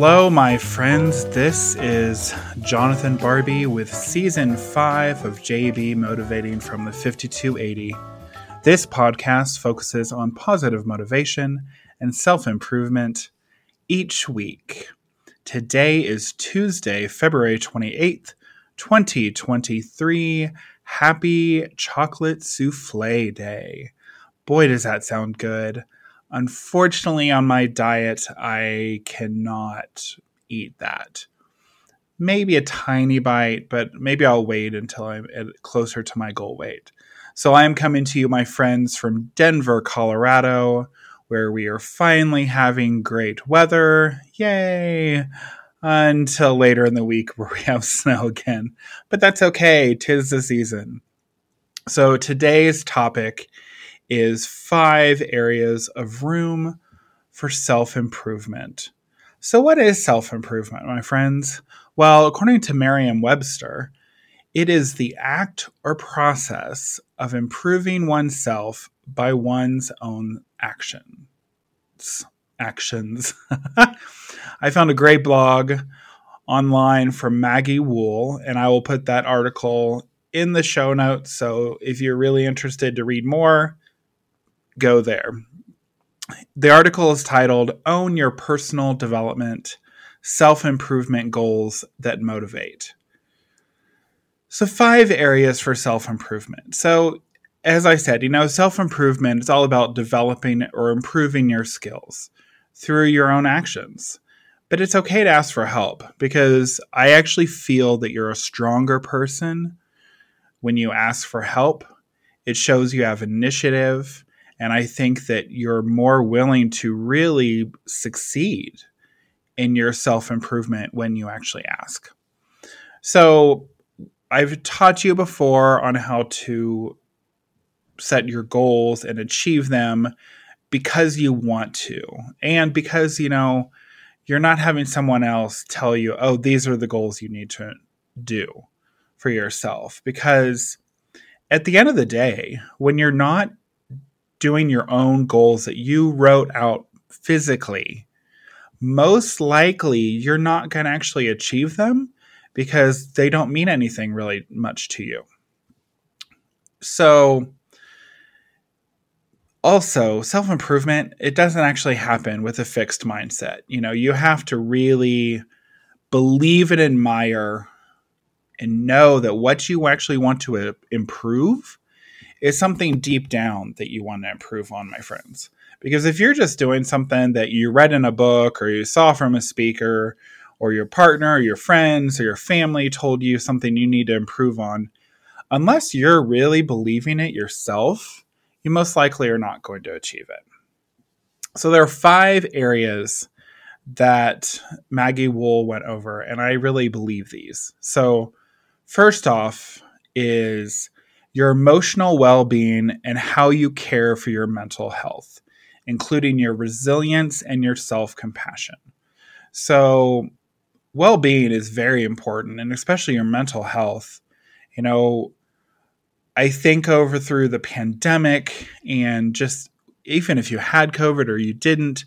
Hello, my friends. This is Jonathan Barbie with season five of JB Motivating from the 5280. This podcast focuses on positive motivation and self improvement each week. Today is Tuesday, February 28th, 2023. Happy Chocolate Souffle Day. Boy, does that sound good. Unfortunately, on my diet, I cannot eat that. Maybe a tiny bite, but maybe I'll wait until I'm closer to my goal weight. So I am coming to you, my friends, from Denver, Colorado, where we are finally having great weather. Yay! Until later in the week where we have snow again. But that's okay, tis the season. So today's topic is five areas of room for self improvement. So, what is self improvement, my friends? Well, according to Merriam Webster, it is the act or process of improving oneself by one's own actions. Actions. I found a great blog online from Maggie Wooll, and I will put that article in the show notes. So if you're really interested to read more, go there. The article is titled Own Your Personal Development Self Improvement Goals That Motivate. So, five areas for self improvement. So, as I said, you know, self improvement is all about developing or improving your skills through your own actions. But it's okay to ask for help because I actually feel that you're a stronger person when you ask for help. It shows you have initiative and I think that you're more willing to really succeed in your self improvement when you actually ask. So, I've taught you before on how to set your goals and achieve them because you want to, and because, you know, you're not having someone else tell you, oh, these are the goals you need to do for yourself. Because at the end of the day, when you're not doing your own goals that you wrote out physically, most likely you're not going to actually achieve them because they don't mean anything really much to you. So, also, self improvement, it doesn't actually happen with a fixed mindset. You know, you have to really believe and admire and know that what you actually want to uh, improve is something deep down that you want to improve on, my friends. Because if you're just doing something that you read in a book or you saw from a speaker or your partner or your friends or your family told you something you need to improve on, unless you're really believing it yourself, you most likely are not going to achieve it. So there are five areas that Maggie Wooll went over, and I really believe these. So, first off, is your emotional well being, and how you care for your mental health, including your resilience and your self compassion. So, well being is very important, and especially your mental health. You know, I think over through the pandemic and just even if you had COVID or you didn't,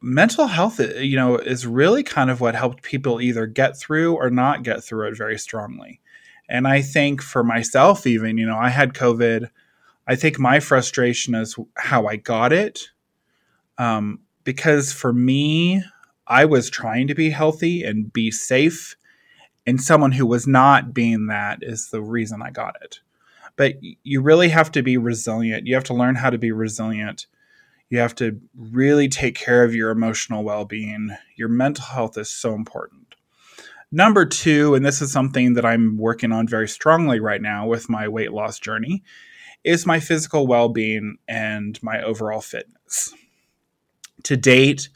mental health, you know, is really kind of what helped people either get through or not get through it very strongly. And I think for myself, even, you know, I had COVID. I think my frustration is how I got it. Um, because for me, I was trying to be healthy and be safe. And someone who was not being that is the reason I got it. But you really have to be resilient. You have to learn how to be resilient. You have to really take care of your emotional well being. Your mental health is so important. Number two, and this is something that I'm working on very strongly right now with my weight loss journey, is my physical well being and my overall fitness. To date,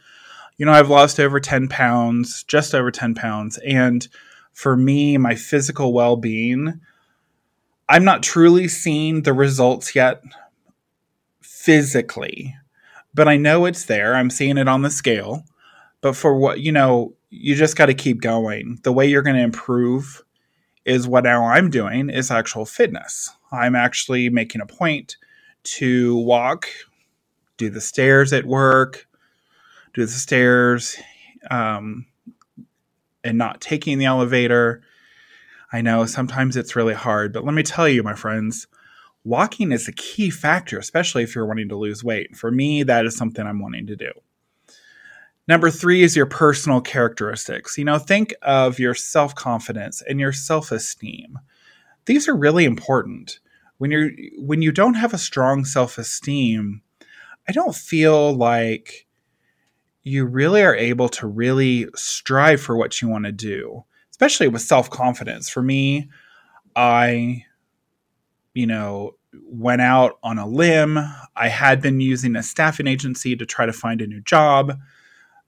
you know, I've lost over 10 pounds, just over 10 pounds. And for me, my physical well being, I'm not truly seeing the results yet physically, but I know it's there. I'm seeing it on the scale. But for what, you know, you just got to keep going. The way you're going to improve is what now I'm doing is actual fitness. I'm actually making a point to walk, do the stairs at work, do the stairs, um, and not taking the elevator. I know sometimes it's really hard, but let me tell you, my friends, walking is a key factor, especially if you're wanting to lose weight. For me, that is something I'm wanting to do. Number three is your personal characteristics. You know, think of your self confidence and your self esteem. These are really important. When you're when you don't have a strong self esteem, I don't feel like you really are able to really strive for what you want to do, especially with self confidence. For me, I, you know, went out on a limb. I had been using a staffing agency to try to find a new job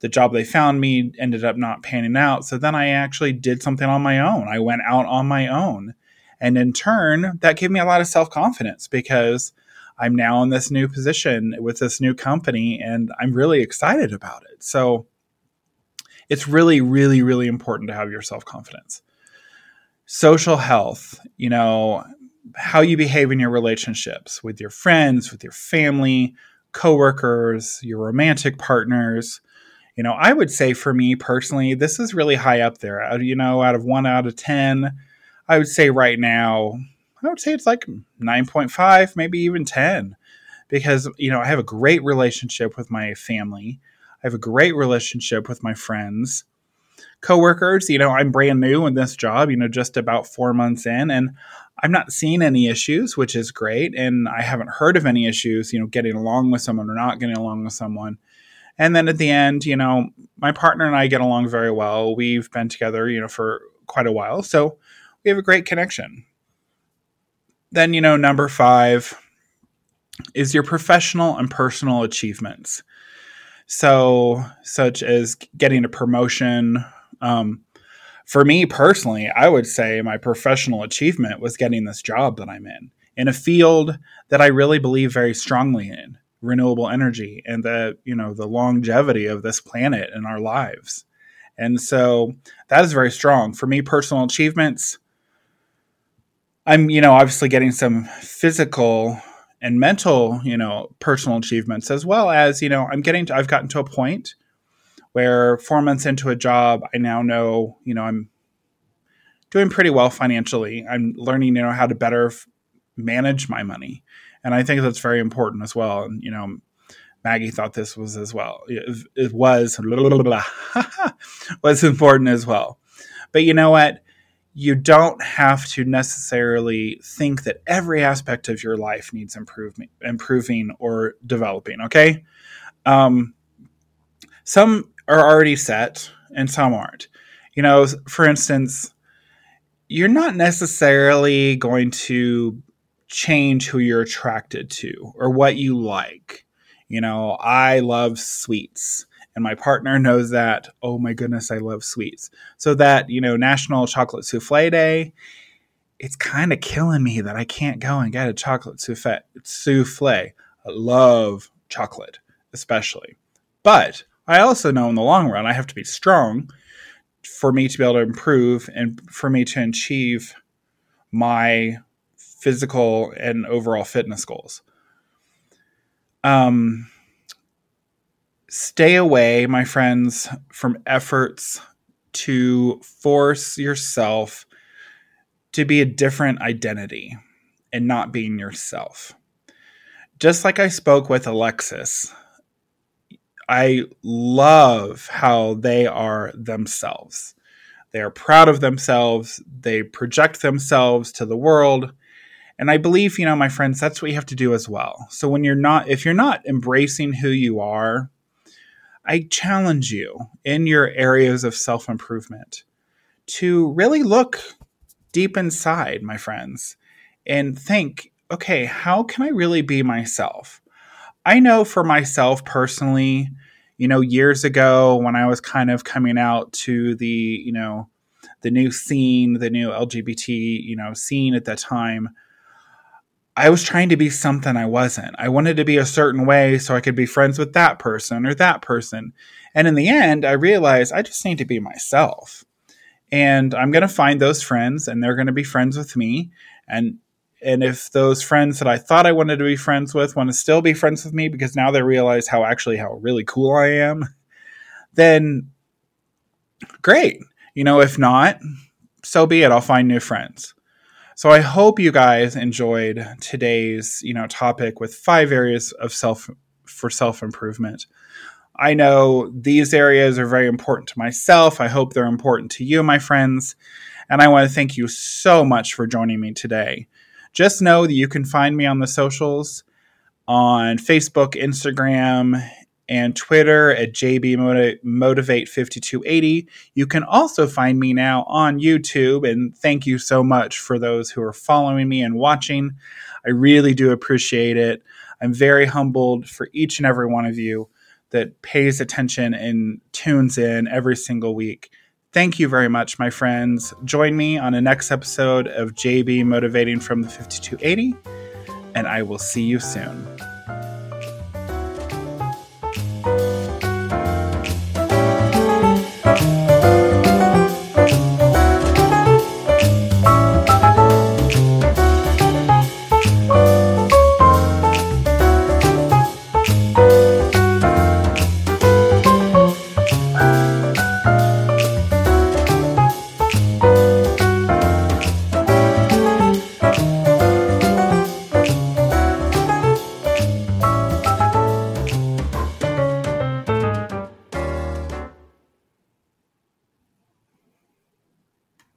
the job they found me ended up not panning out. So then I actually did something on my own. I went out on my own. And in turn, that gave me a lot of self confidence because I'm now in this new position with this new company and I'm really excited about it. So it's really, really, really important to have your self confidence. Social health, you know, how you behave in your relationships with your friends, with your family, coworkers, your romantic partners, you know, I would say for me personally, this is really high up there. You know, out of one out of 10, I would say right now, I would say it's like 9.5, maybe even 10, because, you know, I have a great relationship with my family. I have a great relationship with my friends. Coworkers, you know, I'm brand new in this job, you know, just about four months in, and I'm not seeing any issues, which is great. And I haven't heard of any issues, you know, getting along with someone or not getting along with someone. And then at the end, you know, my partner and I get along very well. We've been together, you know, for quite a while. So we have a great connection. Then, you know, number five is your professional and personal achievements. So, such as getting a promotion. Um, for me personally, I would say my professional achievement was getting this job that I'm in in a field that I really believe very strongly in renewable energy and the you know the longevity of this planet and our lives. And so that is very strong. For me personal achievements i'm you know obviously getting some physical and mental you know personal achievements as well as you know i'm getting to i've gotten to a point where four months into a job i now know you know i'm doing pretty well financially. I'm learning you know how to better f- manage my money and I think that's very important as well. And you know, Maggie thought this was as well. It, it was was important as well. But you know what? You don't have to necessarily think that every aspect of your life needs improvement, improving or developing. Okay, um, some are already set and some aren't. You know, for instance, you're not necessarily going to change who you're attracted to or what you like. You know, I love sweets and my partner knows that. Oh my goodness, I love sweets. So that, you know, National Chocolate Souffle Day, it's kind of killing me that I can't go and get a chocolate souffle. souffle. I love chocolate, especially. But I also know in the long run, I have to be strong for me to be able to improve and for me to achieve my physical and overall fitness goals. Um, stay away, my friends, from efforts to force yourself to be a different identity and not being yourself. Just like I spoke with Alexis, I love how they are themselves. They are proud of themselves. They project themselves to the world. And I believe, you know, my friends, that's what you have to do as well. So when you're not, if you're not embracing who you are, I challenge you in your areas of self improvement to really look deep inside, my friends, and think, okay, how can I really be myself? I know for myself personally, you know, years ago when I was kind of coming out to the, you know, the new scene, the new LGBT, you know, scene at that time, I was trying to be something I wasn't. I wanted to be a certain way so I could be friends with that person or that person. And in the end, I realized I just need to be myself. And I'm going to find those friends and they're going to be friends with me. And and if those friends that I thought I wanted to be friends with want to still be friends with me because now they realize how actually how really cool I am, then great. You know, if not, so be it. I'll find new friends. So I hope you guys enjoyed today's, you know, topic with five areas of self for self-improvement. I know these areas are very important to myself. I hope they're important to you, my friends. And I want to thank you so much for joining me today. Just know that you can find me on the socials on Facebook, Instagram, and Twitter at JB Motivate 5280. You can also find me now on YouTube, and thank you so much for those who are following me and watching. I really do appreciate it. I'm very humbled for each and every one of you that pays attention and tunes in every single week. Thank you very much, my friends. Join me on the next episode of JB Motivating from the 5280, and I will see you soon.